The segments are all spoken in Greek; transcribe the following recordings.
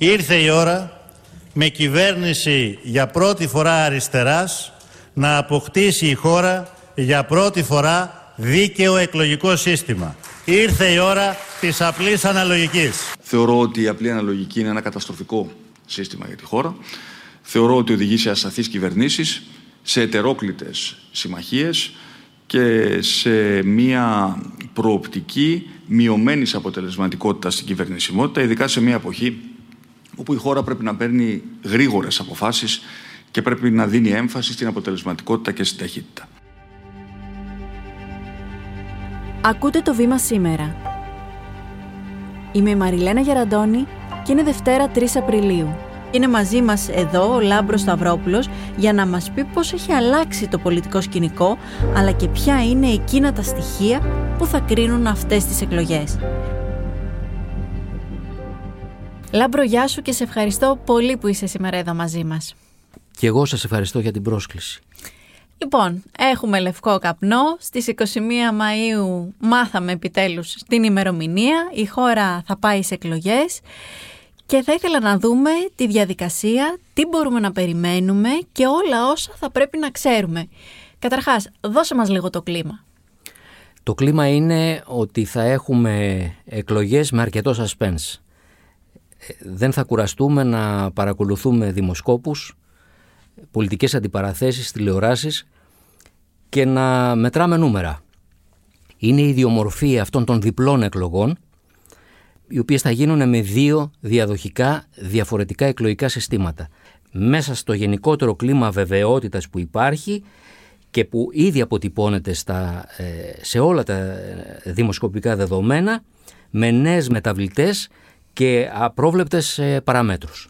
Ήρθε η ώρα με κυβέρνηση για πρώτη φορά αριστεράς να αποκτήσει η χώρα για πρώτη φορά δίκαιο εκλογικό σύστημα. Ήρθε η ώρα της απλής αναλογικής. Θεωρώ ότι η απλή αναλογική είναι ένα καταστροφικό σύστημα για τη χώρα. Θεωρώ ότι οδηγεί σε ασταθείς κυβερνήσεις, σε ετερόκλητες συμμαχίες και σε μια προοπτική μειωμένης αποτελεσματικότητας στην κυβερνησιμότητα, ειδικά σε μια εποχή όπου η χώρα πρέπει να παίρνει γρήγορες αποφάσεις και πρέπει να δίνει έμφαση στην αποτελεσματικότητα και στην ταχύτητα. Ακούτε το βήμα σήμερα. Είμαι η Μαριλένα Γεραντώνη και είναι Δευτέρα 3 Απριλίου. Είναι μαζί μας εδώ ο Λάμπρος Σταυρόπουλος για να μας πει πώς έχει αλλάξει το πολιτικό σκηνικό αλλά και ποια είναι εκείνα τα στοιχεία που θα κρίνουν αυτές τις εκλογές. Λάμπρο, γεια σου και σε ευχαριστώ πολύ που είσαι σήμερα εδώ μαζί μας. Και εγώ σας ευχαριστώ για την πρόσκληση. Λοιπόν, έχουμε λευκό καπνό. Στις 21 Μαΐου μάθαμε επιτέλους την ημερομηνία. Η χώρα θα πάει σε εκλογές. Και θα ήθελα να δούμε τη διαδικασία, τι μπορούμε να περιμένουμε και όλα όσα θα πρέπει να ξέρουμε. Καταρχάς, δώσε μας λίγο το κλίμα. Το κλίμα είναι ότι θα έχουμε εκλογές με αρκετό suspense. Ε, δεν θα κουραστούμε να παρακολουθούμε δημοσκόπους, πολιτικές αντιπαραθέσεις, τηλεοράσεις και να μετράμε νούμερα. Είναι η ιδιομορφία αυτών των διπλών εκλογών οι οποίες θα γίνουν με δύο διαδοχικά διαφορετικά εκλογικά συστήματα. Μέσα στο γενικότερο κλίμα βεβαιότητας που υπάρχει και που ήδη αποτυπώνεται στα, ε, σε όλα τα ε, δημοσκοπικά δεδομένα με νέες μεταβλητές και απρόβλεπτες ε, παραμέτρους.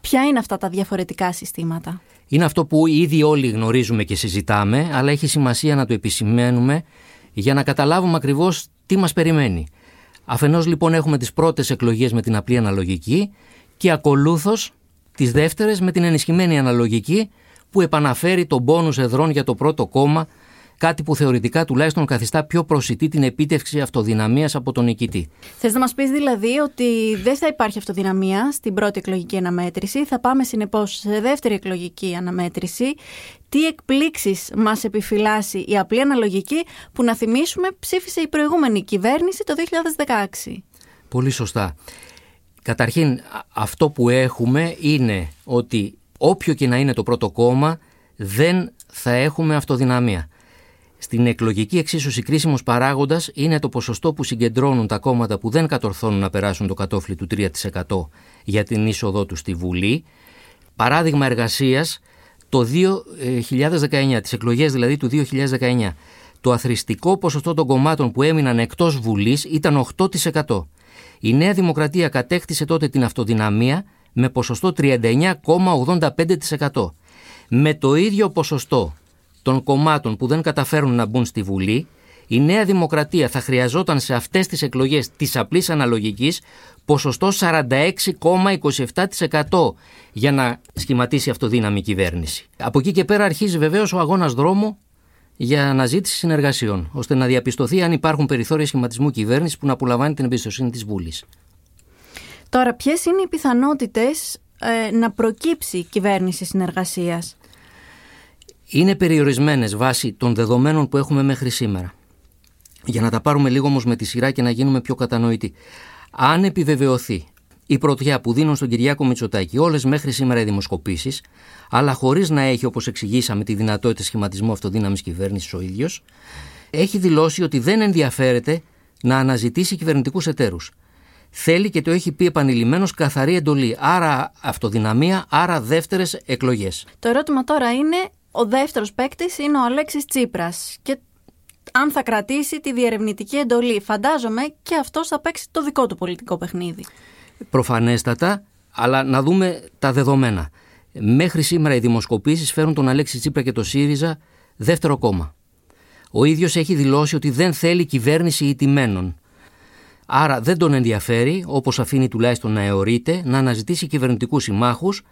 Ποια είναι αυτά τα διαφορετικά συστήματα; Είναι αυτό που ήδη όλοι γνωρίζουμε και συζητάμε, αλλά έχει σημασία να το επισημαίνουμε για να καταλάβουμε ακριβώς τι μας περιμένει. Αφενός λοιπόν έχουμε τις πρώτες εκλογές με την απλή αναλογική και ακολούθως τις δεύτερες με την ενισχυμένη αναλογική που επαναφέρει τον πόνους εδρών για το πρώτο κόμμα κάτι που θεωρητικά τουλάχιστον καθιστά πιο προσιτή την επίτευξη αυτοδυναμίας από τον νικητή. Θες να μας πεις δηλαδή ότι δεν θα υπάρχει αυτοδυναμία στην πρώτη εκλογική αναμέτρηση, θα πάμε συνεπώς σε δεύτερη εκλογική αναμέτρηση. Τι εκπλήξεις μας επιφυλάσσει η απλή αναλογική που να θυμίσουμε ψήφισε η προηγούμενη κυβέρνηση το 2016. Πολύ σωστά. Καταρχήν αυτό που έχουμε είναι ότι όποιο και να είναι το πρώτο κόμμα δεν θα έχουμε αυτοδυναμία. Στην εκλογική εξίσωση κρίσιμος παράγοντας είναι το ποσοστό που συγκεντρώνουν τα κόμματα που δεν κατορθώνουν να περάσουν το κατόφλι του 3% για την είσοδό τους στη Βουλή. Παράδειγμα εργασίας το 2019, τις εκλογές δηλαδή του 2019. Το αθρηστικό ποσοστό των κομμάτων που έμειναν εκτός Βουλής ήταν 8%. Η Νέα Δημοκρατία κατέκτησε τότε την αυτοδυναμία με ποσοστό 39,85%. Με το ίδιο ποσοστό των κομμάτων που δεν καταφέρουν να μπουν στη Βουλή, η Νέα Δημοκρατία θα χρειαζόταν σε αυτές τις εκλογές της απλής αναλογικής ποσοστό 46,27% για να σχηματίσει αυτοδύναμη κυβέρνηση. Από εκεί και πέρα αρχίζει βεβαίως ο αγώνας δρόμου για αναζήτηση συνεργασιών, ώστε να διαπιστωθεί αν υπάρχουν περιθώρια σχηματισμού κυβέρνησης που να απολαμβάνει την εμπιστοσύνη της Βουλής. Τώρα, ποιες είναι οι πιθανότητες ε, να προκύψει κυβέρνηση συνεργασίας; Είναι περιορισμένες βάσει των δεδομένων που έχουμε μέχρι σήμερα. Για να τα πάρουμε λίγο όμως με τη σειρά και να γίνουμε πιο κατανοητοί. Αν επιβεβαιωθεί η πρωτιά που δίνουν στον Κυριάκο Μητσοτάκη όλες μέχρι σήμερα οι δημοσκοπήσεις, αλλά χωρίς να έχει, όπως εξηγήσαμε, τη δυνατότητα σχηματισμού αυτοδύναμης κυβέρνησης ο ίδιος, έχει δηλώσει ότι δεν ενδιαφέρεται να αναζητήσει κυβερνητικούς εταίρους. Θέλει και το έχει πει επανειλημμένω καθαρή εντολή. Άρα αυτοδυναμία, άρα δεύτερες εκλογές. Το ερώτημα τώρα είναι ο δεύτερος παίκτης είναι ο Αλέξης Τσίπρας και αν θα κρατήσει τη διερευνητική εντολή. Φαντάζομαι και αυτός θα παίξει το δικό του πολιτικό παιχνίδι. Προφανέστατα, αλλά να δούμε τα δεδομένα. Μέχρι σήμερα οι δημοσκοπήσεις φέρουν τον Αλέξη Τσίπρα και το ΣΥΡΙΖΑ δεύτερο κόμμα. Ο ίδιος έχει δηλώσει ότι δεν θέλει κυβέρνηση ηττημένων. Άρα δεν τον ενδιαφέρει, όπως αφήνει τουλάχιστον να αιωρείται, να αναζητήσει κυβερνητικούς συμμάχους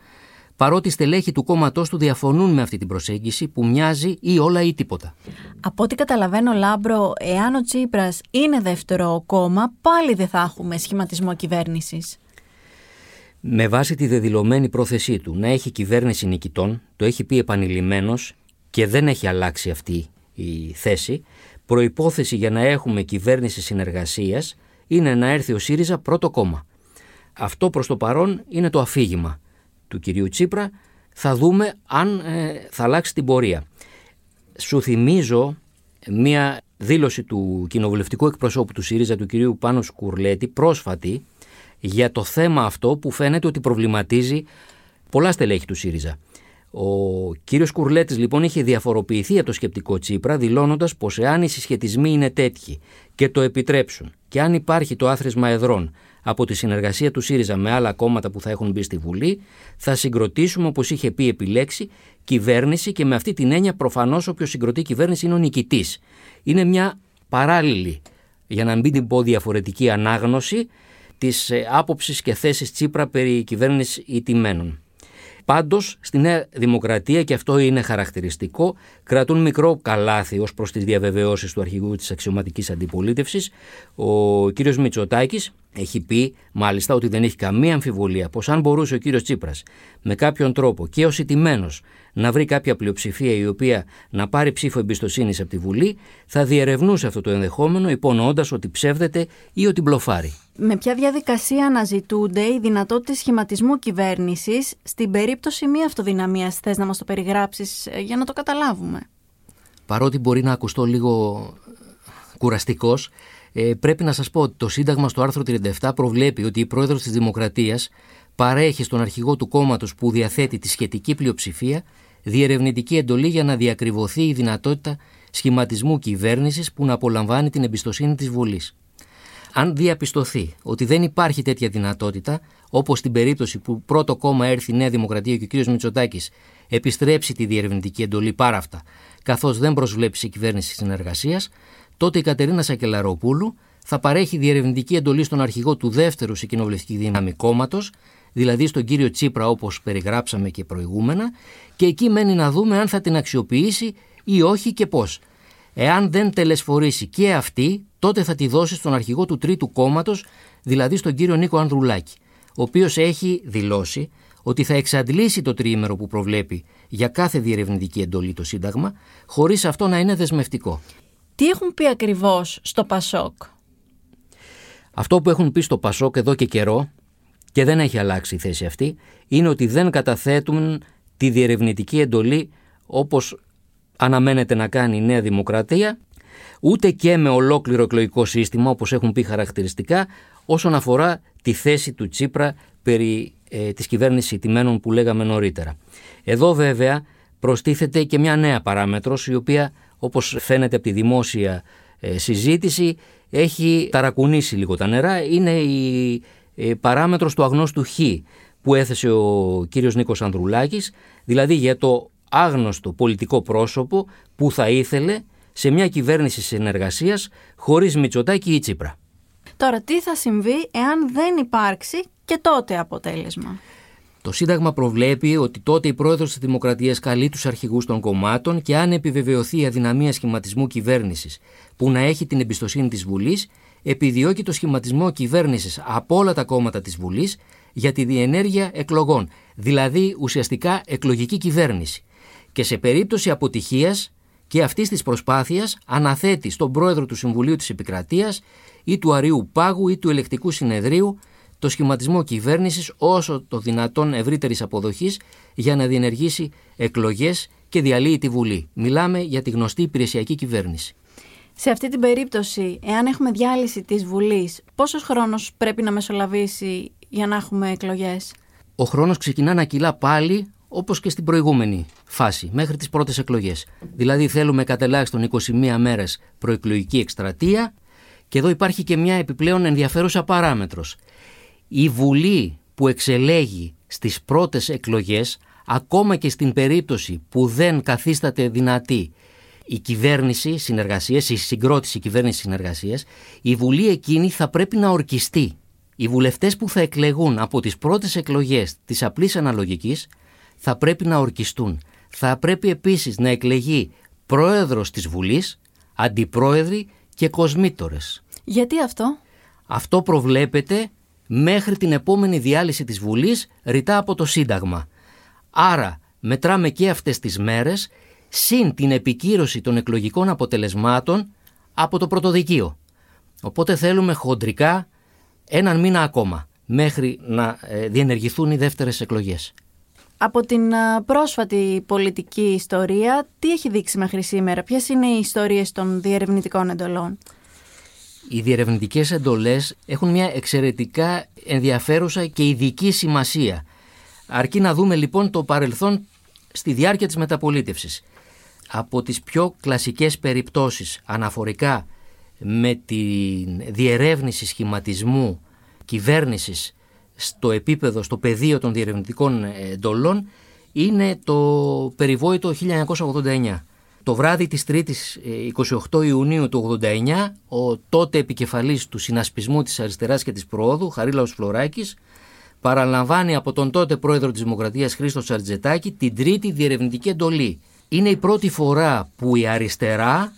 παρότι στελέχη του κόμματός του διαφωνούν με αυτή την προσέγγιση που μοιάζει ή όλα ή τίποτα. Από ό,τι καταλαβαίνω, Λάμπρο, εάν ο Τσίπρας είναι δεύτερο κόμμα, πάλι δεν θα έχουμε σχηματισμό κυβέρνησης. με βάση τη δεδηλωμένη πρόθεσή του να έχει κυβέρνηση νικητών, το έχει πει επανειλημμένος και δεν έχει αλλάξει αυτή η θέση, προϋπόθεση για να έχουμε κυβέρνηση συνεργασίας είναι να έρθει ο ΣΥΡΙΖΑ πρώτο κόμμα. Αυτό προς το παρόν είναι το αφήγημα του κυρίου Τσίπρα. Θα δούμε αν ε, θα αλλάξει την πορεία. Σου θυμίζω μία δήλωση του κοινοβουλευτικού εκπροσώπου του ΣΥΡΙΖΑ, του κυρίου Πάνου Σκουρλέτη, πρόσφατη, για το θέμα αυτό που φαίνεται ότι προβληματίζει πολλά στελέχη του ΣΥΡΙΖΑ. Ο κύριος Κουρλέτης λοιπόν είχε διαφοροποιηθεί από το σκεπτικό Τσίπρα, δηλώνοντας πως εάν οι συσχετισμοί είναι τέτοιοι και το επιτρέψουν, και αν υπάρχει το άθροισμα εδρών από τη συνεργασία του ΣΥΡΙΖΑ με άλλα κόμματα που θα έχουν μπει στη Βουλή, θα συγκροτήσουμε, όπως είχε πει επιλέξει, κυβέρνηση και με αυτή την έννοια προφανώς όποιος συγκροτεί κυβέρνηση είναι ο νικητής. Είναι μια παράλληλη, για να μην την πω διαφορετική ανάγνωση της ε, άποψης και θέσης Τσίπρα περί κυβέρνησης ηττημένων. Πάντως, στη Νέα Δημοκρατία, και αυτό είναι χαρακτηριστικό, κρατούν μικρό καλάθι ως προς τις διαβεβαιώσεις του αρχηγού της αξιωματικής αντιπολίτευσης. Ο κ. Μητσοτάκης έχει πει μάλιστα ότι δεν έχει καμία αμφιβολία πως αν μπορούσε ο κ. Τσίπρας με κάποιον τρόπο και ως ηττημένος να βρει κάποια πλειοψηφία η οποία να πάρει ψήφο εμπιστοσύνης από τη Βουλή, θα διερευνούσε αυτό το ενδεχόμενο υπονοώντας ότι ψεύδεται ή ότι μπλοφάρει. Με ποια διαδικασία αναζητούνται οι δυνατότητες σχηματισμού κυβέρνησης στην περίπτωση μη αυτοδυναμίας, θες να μας το περιγράψεις ε, για να το καταλάβουμε; Παρότι μπορεί να ακουστώ λίγο κουραστικός, ε, πρέπει να σας πω ότι το Σύνταγμα στο άρθρο 37 προβλέπει ότι η πρόεδρος της Δημοκρατίας παρέχει στον αρχηγό του κόμματος που διαθέτει τη σχετική πλειοψηφία διερευνητική εντολή για να διακριβωθεί η δυνατότητα σχηματισμού κυβέρνησης που να απολαμβάνει την εμπιστοσύνη της Βουλής. Αν διαπιστωθεί ότι δεν υπάρχει τέτοια δυνατότητα, όπως στην περίπτωση που πρώτο κόμμα έρθει η Νέα Δημοκρατία και ο κ. Μητσοτάκης επιστρέψει τη διερευνητική εντολή πάρα αυτά, καθώς δεν προσβλέπει σε κυβέρνηση συνεργασίας, τότε η Κατερίνα Σακελαροπούλου θα παρέχει διερευνητική εντολή στον αρχηγό του δεύτερου σε κοινοβουλευτική δύναμη κόμματος, δηλαδή στον κύριο Τσίπρα όπως περιγράψαμε και προηγούμενα, και εκεί μένει να δούμε αν θα την αξιοποιήσει ή όχι και πώς. Εάν δεν τελεσφορήσει και αυτή, τότε θα τη δώσει στον αρχηγό του τρίτου κόμματος, δηλαδή στον κύριο Νίκο Ανδρουλάκη, ο οποίος έχει δηλώσει ότι θα εξαντλήσει το τριήμερο που προβλέπει για κάθε διερευνητική εντολή το Σύνταγμα, χωρίς αυτό να είναι δεσμευτικό. Τι έχουν πει ακριβώς στο Πασόκ; Αυτό που έχουν πει στο Πασόκ εδώ και καιρό και δεν έχει αλλάξει η θέση αυτή είναι ότι δεν καταθέτουν τη διερευνητική εντολή όπως αναμένεται να κάνει η Νέα Δημοκρατία ούτε και με ολόκληρο εκλογικό σύστημα όπως έχουν πει χαρακτηριστικά όσον αφορά τη θέση του Τσίπρα περί ε, της κυβέρνησης ηττημένων που λέγαμε νωρίτερα. Εδώ βέβαια προστίθεται και μια νέα παράμετρος η οποία όπως φαίνεται από τη δημόσια ε, συζήτηση έχει ταρακουνήσει λίγο τα νερά. Είναι η ε, παράμετρος του αγνώστου Χ που έθεσε ο κύριος Νίκος Ανδρουλάκης, δηλαδή για το άγνωστο πολιτικό πρόσωπο που θα ήθελε σε μια κυβέρνηση συνεργασίας χωρίς Μητσοτάκη ή Τσίπρα. Τώρα τι θα συμβεί εάν δεν υπάρξει και τότε αποτέλεσμα; Το Σύνταγμα προβλέπει ότι τότε η πρόεδρος της Δημοκρατίας καλεί τους αρχηγούς των κομμάτων και αν επιβεβαιωθεί η αδυναμία σχηματισμού κυβέρνησης που να έχει την εμπιστοσύνη της Βουλής, επιδιώκει το σχηματισμό κυβέρνησης από όλα τα κόμματα της Βουλής για τη διενέργεια εκλογών, δηλαδή ουσιαστικά εκλογική κυβέρνηση. Και σε περίπτωση αποτυχίας και αυτής της προσπάθειας αναθέτει στον πρόεδρο του Συμβουλίου της Επικρατείας ή του Αρίου Πάγου ή του Ελεκτικού Συνεδρίου το σχηματισμό κυβέρνησης όσο το δυνατόν ευρύτερης αποδοχής για να διενεργήσει εκλογές και διαλύει τη Βουλή. Μιλάμε για τη γνωστή υπηρεσιακή κυβέρνηση. Σε αυτή την περίπτωση, εάν έχουμε διάλυση της Βουλής, πόσος χρόνος πρέπει να μεσολαβήσει για να έχουμε εκλογές; Ο χρόνος ξεκινά να κυλά πάλι όπως και στην προηγούμενη φάση, μέχρι τις πρώτες εκλογές. Δηλαδή θέλουμε κατελάχιστον 21 μέρες προεκλογική εκστρατεία και εδώ υπάρχει και μια επιπλέον ενδιαφέρουσα παράμετρος. Η Βουλή που εξελέγει στις πρώτες εκλογές, ακόμα και στην περίπτωση που δεν καθίσταται δυνατή η κυβέρνηση συνεργασίας, η συγκρότηση κυβέρνησης συνεργασίας, η Βουλή εκείνη θα πρέπει να ορκιστεί. Οι βουλευτές που θα εκλεγούν από τις πρώτες εκλογές της απλής αναλογικής θα πρέπει να ορκιστούν. Θα πρέπει επίσης να εκλεγεί πρόεδρος της Βουλής, αντιπρόεδροι και κοσμήτορες. Γιατί αυτό; Αυτό προβλέπεται μέχρι την επόμενη διάλυση της Βουλής ρητά από το Σύνταγμα. Άρα μετράμε και αυτές τις μέρες συν την επικύρωση των εκλογικών αποτελεσμάτων από το πρωτοδικείο. Οπότε θέλουμε χοντρικά έναν μήνα ακόμα μέχρι να ε, διενεργηθούν οι δεύτερες εκλογές. Από την πρόσφατη πολιτική ιστορία, τι έχει δείξει μέχρι σήμερα, ποιες είναι οι ιστορίες των διερευνητικών εντολών; Οι διερευνητικές εντολές έχουν μια εξαιρετικά ενδιαφέρουσα και ειδική σημασία. Αρκεί να δούμε λοιπόν το παρελθόν στη διάρκεια της μεταπολίτευσης. Από τις πιο κλασικές περιπτώσεις αναφορικά με τη διερεύνηση σχηματισμού κυβέρνησης στο επίπεδο, στο πεδίο των διερευνητικών εντολών είναι το περιβόητο 1989. Το βράδυ της 3ης 28 Ιουνίου του 89 ο τότε επικεφαλής του συνασπισμού της αριστεράς και της προόδου Χαρίλαος Φλωράκης παραλαμβάνει από τον τότε πρόεδρο της Δημοκρατίας Χρήστος Σαρτζετάκη την τρίτη διερευνητική εντολή. Είναι η πρώτη φορά που η αριστερά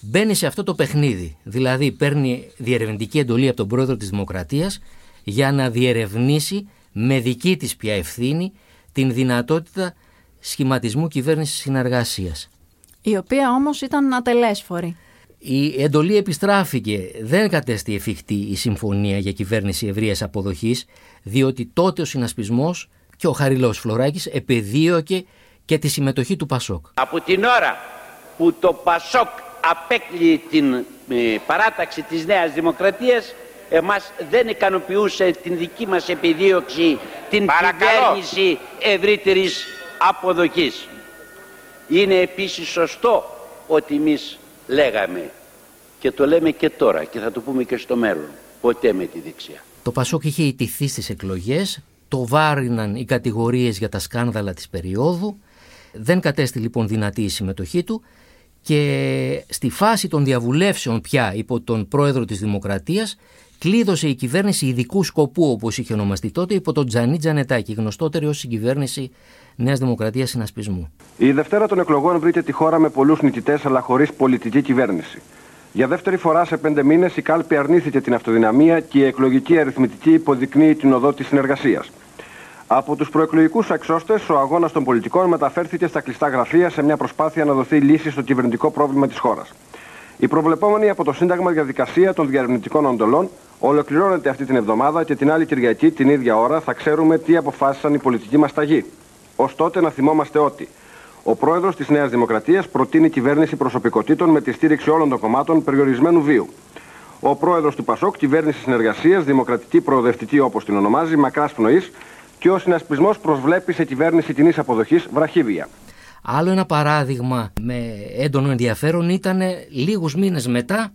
μπαίνει σε αυτό το παιχνίδι. Δηλαδή παίρνει διερευνητική εντολή από τον πρόεδρο της Δημοκρατίας για να διερευνήσει με δική της πια ευθύνη την δυνατότητα σχηματισμού κυβέρνησης συνεργασίας. Η οποία όμως ήταν ατελέσφορη. Η εντολή επιστράφηκε. Δεν κατέστη εφικτή η συμφωνία για κυβέρνηση ευρείας αποδοχής, διότι τότε ο συνασπισμός και ο Χαριλός Φλωράκης επεδίωκε και τη συμμετοχή του Πασόκ. Από την ώρα που το Πασόκ απέκλειε την ε, παράταξη της Νέας Δημοκρατίας εμάς δεν ικανοποιούσε την δική μας επιδίωξη την Παρακαλώ. κυβέρνηση ευρύτερης αποδοχής. Είναι επίσης σωστό ότι εμείς λέγαμε και το λέμε και τώρα και θα το πούμε και στο μέλλον ποτέ με τη δεξιά. Το Πασόκ είχε ιτηθεί στις εκλογές, το βάριναν οι κατηγορίες για τα σκάνδαλα της περίοδου, δεν κατέστη λοιπόν δυνατή η συμμετοχή του και στη φάση των διαβουλεύσεων πια υπό τον πρόεδρο της Δημοκρατίας κλείδωσε η κυβέρνηση ειδικού σκοπού όπως είχε ονομαστεί τότε υπό τον Τζανί Τζανετάκη, γνωστότερη ως συγκυβέρνηση Νέας Δημοκρατίας Συνασπισμού. Η Δευτέρα των εκλογών βρήκε τη χώρα με πολλούς νικητές αλλά χωρίς πολιτική κυβέρνηση. Για δεύτερη φορά σε πέντε μήνες η κάλπη αρνήθηκε την αυτοδυναμία και η εκλογική αριθμητική υποδεικνύει την οδό της συνεργασίας. Από τους προεκλογικούς εξώστες, ο αγώνας των πολιτικών μεταφέρθηκε στα κλειστά γραφεία σε μια προσπάθεια να δοθεί λύση στο κυβερνητικό πρόβλημα της χώρας. Η προβλεπόμενη από το Σύνταγμα διαδικασία των διαρευνητικών οντολών ολοκληρώνεται αυτή την εβδομάδα και την άλλη Κυριακή, την ίδια ώρα, θα ξέρουμε τι αποφάσισαν οι πολιτικοί μας ταγοί. Ω τότε να θυμόμαστε ότι ο πρόεδρος της Νέας Δημοκρατίας προτείνει κυβέρνηση προσωπικότητων με τη στήριξη όλων των κομμάτων περιορισμένου βίου. Ο πρόεδρος του Πασόκ, κυβέρνηση συνεργασίας, δημοκρατική προοδευτική όπως την ονομάζει, μακράς πνοής, και ο συνασπισμός προσβλέπει σε κυβέρνηση κοινής αποδοχής βραχύβια. Άλλο ένα παράδειγμα με έντονο ενδιαφέρον ήταν λίγους μήνες μετά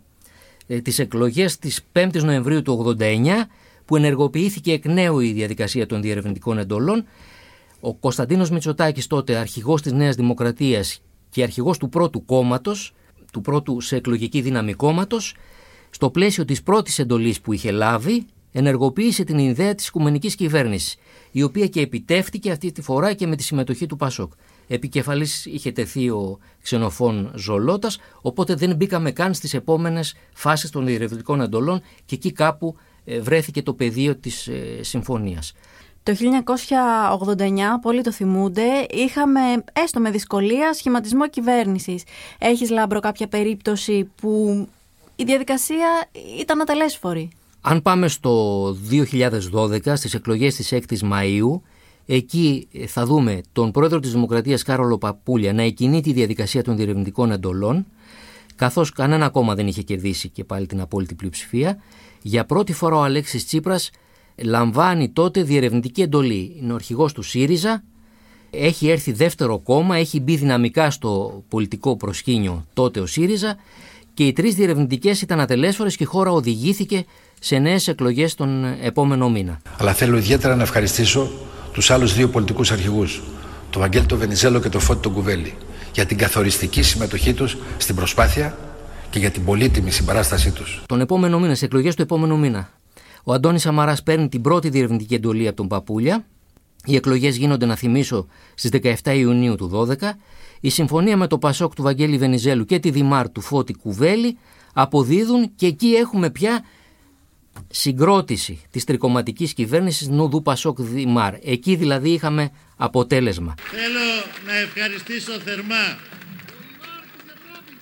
ε, τις εκλογές της 5ης Νοεμβρίου του 89 που ενεργοποιήθηκε εκ νέου η διαδικασία των διερευνητικών εντολών. Ο Κωνσταντίνος Μητσοτάκης τότε αρχηγός της Νέας Δημοκρατίας και αρχηγός του πρώτου κόμματος, του πρώτου σε εκλογική δύναμη κόμματος, στο πλαίσιο της πρώτης εντολής που είχε λάβει, ενεργοποίησε την ιδέα της οικουμενικής κυβέρνησης η οποία και επιτεύχθηκε αυτή τη φορά και με τη συμμετοχή του Πασόκ. Επικεφαλής είχε τεθεί ο ξενοφών Ζολότας, οπότε δεν μπήκαμε καν στις επόμενες φάσεις των διερευνητικών εντολών και εκεί κάπου ε, βρέθηκε το πεδίο της ε, συμφωνίας. Το 1989, πολλοί το θυμούνται, είχαμε έστω με δυσκολία σχηματισμό κυβέρνησης. Έχεις Λάμπρο κάποια περίπτωση που η διαδικασία ήταν ατελέσφορη; Αν πάμε στο 2012 στις εκλογές της 6ης Μαΐου, εκεί θα δούμε τον πρόεδρο της Δημοκρατίας Κάρολο Παπούλια να εκκινεί τη διαδικασία των διερευνητικών εντολών, καθώς κανένα κόμμα δεν είχε κερδίσει και πάλι την απόλυτη πλειοψηφία. Για πρώτη φορά ο Αλέξης Τσίπρας λαμβάνει τότε διερευνητική εντολή. Είναι ο αρχηγός του ΣΥΡΙΖΑ, έχει έρθει δεύτερο κόμμα, έχει μπει δυναμικά στο πολιτικό προσκήνιο τότε ο ΣΥΡΙΖΑ και οι τρεις διερευνητικές ήταν ατελέσφορες και η χώρα οδηγήθηκε σε νέες εκλογές τον επόμενο μήνα. Αλλά θέλω ιδιαίτερα να ευχαριστήσω τους άλλους δύο πολιτικούς αρχηγούς, τον Βαγγέλη τον Βενιζέλο και τον Φώτη τον Κουβέλη, για την καθοριστική συμμετοχή τους στην προσπάθεια και για την πολύτιμη συμπαράστασή τους. Τον επόμενο μήνα, σε εκλογές του επόμενου μήνα, ο Αντώνης Σαμαράς παίρνει την πρώτη διερευνητική εντολή από τον Παπούλια. Οι εκλογές γίνονται, να θυμίσω, στις 17 Ιουνίου του 12. Η συμφωνία με το Πασόκ του Βαγγέλη Βενιζέλου και τη Δημάρ του Φώτη Κουβέλη αποδίδουν και εκεί έχουμε πια συγκρότηση της τρικοματικής κυβέρνησης Νουδού Πασόκ Δημάρ. Εκεί δηλαδή είχαμε αποτέλεσμα. Θέλω να ευχαριστήσω θερμά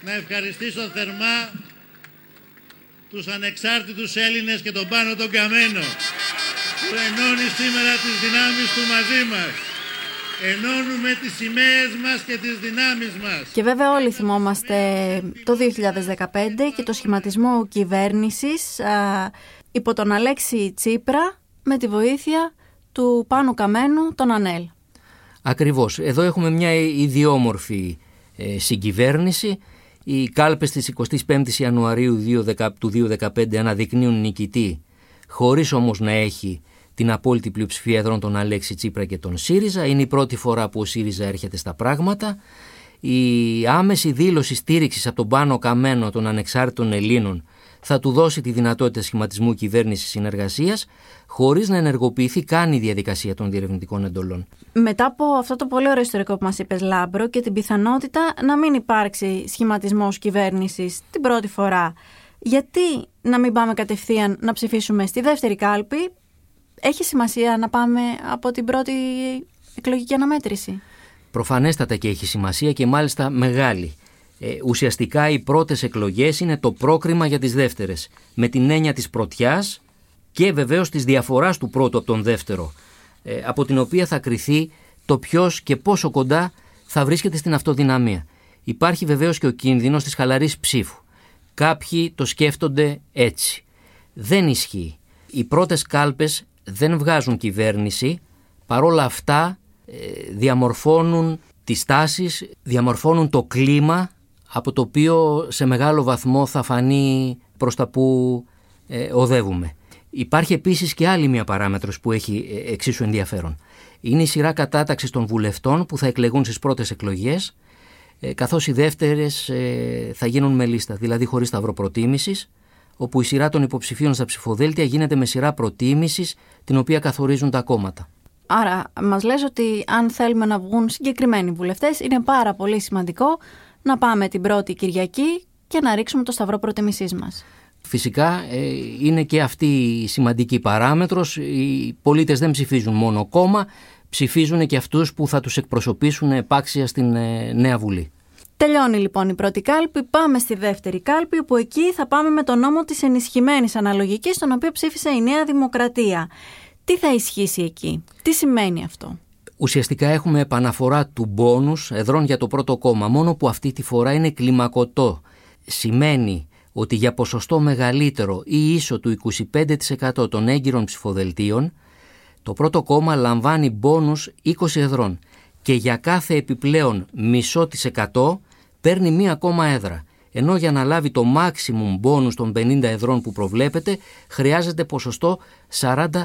να ευχαριστήσω θερμά τους ανεξάρτητους Έλληνες και τον Πάνο τον Καμένο που ενώνει σήμερα τις δυνάμεις του μαζί μας. Ενώνουμε τις σημαίες μας και τις δυνάμεις μας. Και βέβαια όλοι θυμόμαστε το 2015 και το σχηματισμό κυβέρνησης α, υπό τον Αλέξη Τσίπρα με τη βοήθεια του Πάνου Καμένου, τον Ανέλ. Ακριβώς. Εδώ έχουμε μια ιδιόμορφη ε, συγκυβέρνηση. Οι κάλπες της 25ης Ιανουαρίου του 2015 αναδεικνύουν νικητή, χωρίς όμως να έχει την απόλυτη πλειοψηφία έδρων των Αλέξη Τσίπρα και τον ΣΥΡΙΖΑ. Είναι η πρώτη φορά που ο ΣΥΡΙΖΑ έρχεται στα πράγματα. Η άμεση δήλωση στήριξης από τον Πάνο Καμένο των ανεξάρτητων Ελλήνων θα του δώσει τη δυνατότητα σχηματισμού κυβέρνησης συνεργασίας, χωρίς να ενεργοποιηθεί καν η διαδικασία των διερευνητικών εντολών. Μετά από αυτό το πολύ ωραίο ιστορικό που μας είπες, Λάμπρο, και την πιθανότητα να μην υπάρξει σχηματισμός κυβέρνησης την πρώτη φορά, γιατί να μην πάμε κατευθείαν να ψηφίσουμε στη δεύτερη κάλπη, έχει σημασία να πάμε από την πρώτη εκλογική αναμέτρηση. Προφανέστατα και έχει σημασία και μάλιστα μεγάλη. Ε, ουσιαστικά οι πρώτες εκλογές είναι το πρόκριμα για τις δεύτερες, με την έννοια της πρωτιάς και βεβαίως της διαφοράς του πρώτου από τον δεύτερο, ε, από την οποία θα κριθεί το ποιος και πόσο κοντά θα βρίσκεται στην αυτοδυναμία. Υπάρχει βεβαίως και ο κίνδυνος της χαλαρής ψήφου. Κάποιοι το σκέφτονται έτσι. Δεν ισχύει. Οι πρώτες κάλπες δεν βγάζουν κυβέρνηση, παρόλα αυτά ε, διαμορφώνουν τις τάσεις, διαμορφώνουν το κλίμα από το οποίο σε μεγάλο βαθμό θα φανεί προς τα που ε, οδεύουμε. Υπάρχει επίσης και άλλη μια παράμετρος που έχει ε, εξίσου ενδιαφέρον. Είναι η σειρά κατάταξης των βουλευτών που θα εκλεγούν στις πρώτες εκλογές ε, καθώς οι δεύτερες ε, θα γίνουν με λίστα, δηλαδή χωρίς σταυρό προτίμησης, όπου η σειρά των υποψηφίων στα ψηφοδέλτια γίνεται με σειρά προτίμησης την οποία καθορίζουν τα κόμματα. Άρα μας λες ότι αν θέλουμε να βγουν συγκεκριμένοι βουλευτές είναι πάρα πολύ σημαντικό να πάμε την πρώτη Κυριακή και να ρίξουμε το σταυρό προτιμησής μας. Φυσικά ε, είναι και αυτή η σημαντική παράμετρος. Οι πολίτες δεν ψηφίζουν μόνο κόμμα, ψηφίζουν και αυτούς που θα τους εκπροσωπήσουν επάξια στην ε, Νέα Βουλή. Τελειώνει λοιπόν η πρώτη κάλπη, πάμε στη δεύτερη κάλπη, όπου εκεί θα πάμε με τον νόμο της ενισχυμένης αναλογικής, τον οποίο ψήφισε η Νέα Δημοκρατία. Τι θα ισχύσει εκεί, τι σημαίνει αυτό; Ουσιαστικά έχουμε επαναφορά του μπόνους εδρών για το πρώτο κόμμα, μόνο που αυτή τη φορά είναι κλιμακωτό. Σημαίνει ότι για ποσοστό μεγαλύτερο ή ίσο του 25% των έγκυρων ψηφοδελτίων, το πρώτο κόμμα λαμβάνει μπόνους 20 εδρών και για κάθε επιπλέον μισό της εκατό παίρνει μία ακόμα έδρα. Ενώ για να λάβει το maximum μπόνους των 50 εδρών που προβλέπεται χρειάζεται ποσοστό 40%.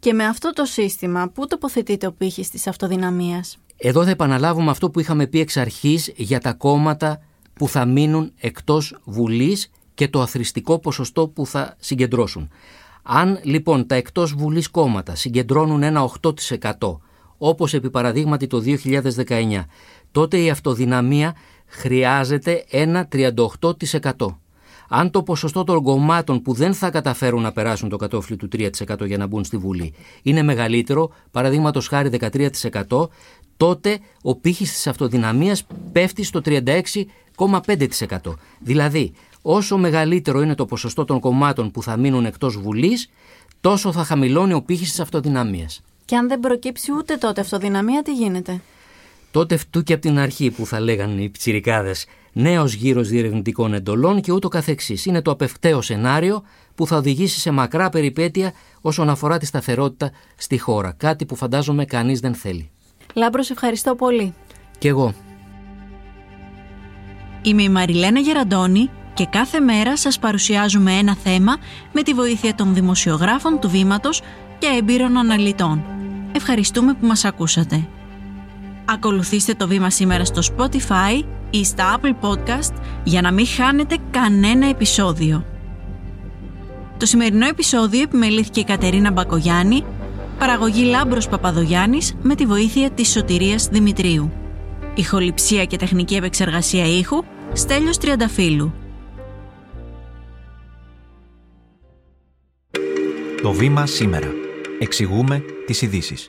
Και με αυτό το σύστημα, πού τοποθετείται ο πύχης της αυτοδυναμίας; Εδώ θα επαναλάβουμε αυτό που είχαμε πει εξ αρχής για τα κόμματα που θα μείνουν εκτός Βουλής και το αθρηστικό ποσοστό που θα συγκεντρώσουν. Αν λοιπόν τα εκτός Βουλής κόμματα συγκεντρώνουν ένα 8% όπως επί παραδείγματι το 2019, τότε η αυτοδυναμία χρειάζεται ένα 38%. Αν το ποσοστό των κομμάτων που δεν θα καταφέρουν να περάσουν το κατόφλι του 3% για να μπουν στη Βουλή είναι μεγαλύτερο, παραδείγματος χάρη 13%, τότε ο πύχης της αυτοδυναμίας πέφτει στο 36,5%. Δηλαδή, όσο μεγαλύτερο είναι το ποσοστό των κομμάτων που θα μείνουν εκτός Βουλής, τόσο θα χαμηλώνει ο πύχης της αυτοδυναμίας. Και αν δεν προκύψει ούτε τότε αυτοδυναμία, τι γίνεται; Τότε φτού και από την αρχή που θα λέγανε οι πιτσιρικάδες νέος γύρος διερευνητικών εντολών και ούτω καθεξής. Είναι το απευκταίο σενάριο που θα οδηγήσει σε μακρά περιπέτεια όσον αφορά τη σταθερότητα στη χώρα. Κάτι που φαντάζομαι κανείς δεν θέλει. Λάμπρος, ευχαριστώ πολύ. Κι εγώ. Είμαι η Μαριλένα Γεραντώνη και κάθε μέρα σας παρουσιάζουμε ένα θέμα με τη βοήθεια των δημοσιογράφων του Βήματος και εμπειρών αναλυτών. Ευχαριστούμε που μας ακούσατε. Ακολουθήστε το βήμα σήμερα στο Spotify ή στα Apple Podcast για να μην χάνετε κανένα επεισόδιο. Το σημερινό επεισόδιο επιμελήθηκε η Κατερίνα Μπακογιάννη, παραγωγή Λάμπρος Παπαδογιάννης με τη βοήθεια της Σωτηρίας Δημητρίου. Ηχοληψία και τεχνική επεξεργασία ήχου Στέλιος Τριανταφύλου. Το βήμα σήμερα. Εξηγούμε τις ειδήσεις.